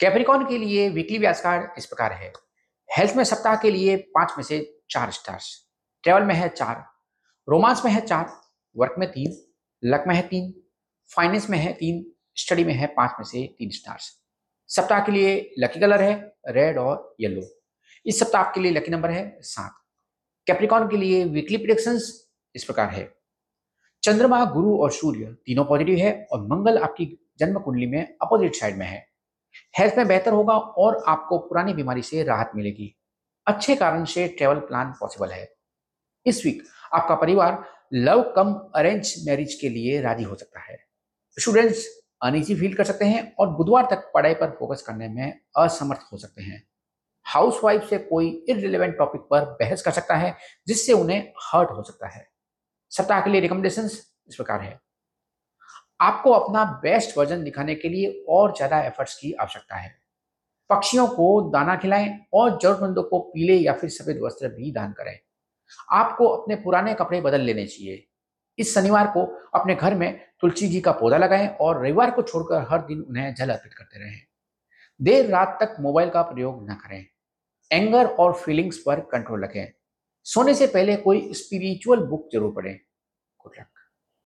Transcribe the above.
Capricorn के लिए weekly व्यास card इस प्रकार है। हेल्थ में सप्ताह के लिए पाँच में से चार स्टार्स ट्रेवल में है चार। रोमांस में है चार। वर्क में तीन। लक में है तीन। फाइनेंस में है तीन। स्टडी में है पाँच में से तीन स्टार्स सप्ताह के लिए लकी कलर है रेड और येलो इस सप्ताह के लिए लकी नंबर है सात। कैप्रिकॉन के लिए वीकली प्रिडिक्शंस इस प्रकार है। चंद्रमा, गुरु और सूर्य तीनों पॉजिटिव है और मंगल आपकी जन्म कुंडली में अपोजिट साइड में है। हेल्थ में बेहतर होगा और आपको पुरानी बीमारी से राहत मिलेगी। अच्छे कारण से ट्रेवल प्लान पॉसिबल है। इस वीक आपका परिवार लव कम अरेंज मैरिज के लिए राज़ी हो सकता है। स्टूडेंट्स अनईजी फील कर सकते हैं और बुधवार तक पढ़ाई पर फोकस करने में असमर्थ हो सकते हैं। हाउस वाइफ से कोई इरिलेवेंट टॉपिक पर बहस कर सकता है, जिससे उन्हें हर्ट हो सकता है। सप्ताह के लिए रिकमेंडेशन इस प्रकार है। आपको अपना बेस्ट वर्जन दिखाने के लिए और ज़्यादा एफर्ट्स की आवश्यकता है। पक्षियों को दाना खिलाएँ और जरूरतमंदों को पीले या फिर सफ़ेद वस्त्र भी दान करें। आपको अपने पुराने कपड़े बदल लेने चाहिए। इस शनिवार को अपने घर में तुलसी जी का पौधा लगाएँ और रविवार को छोड़कर हर दिन उन्हें जल अर्पित करते रहें। देर रात तक मोबाइल का प्रयोग न करें। एंगर और फीलिंग्स पर कंट्रोल रखें। सोने से पहले कोई स्पिरिचुअल बुक ज़रूर पढ़ें। Good luck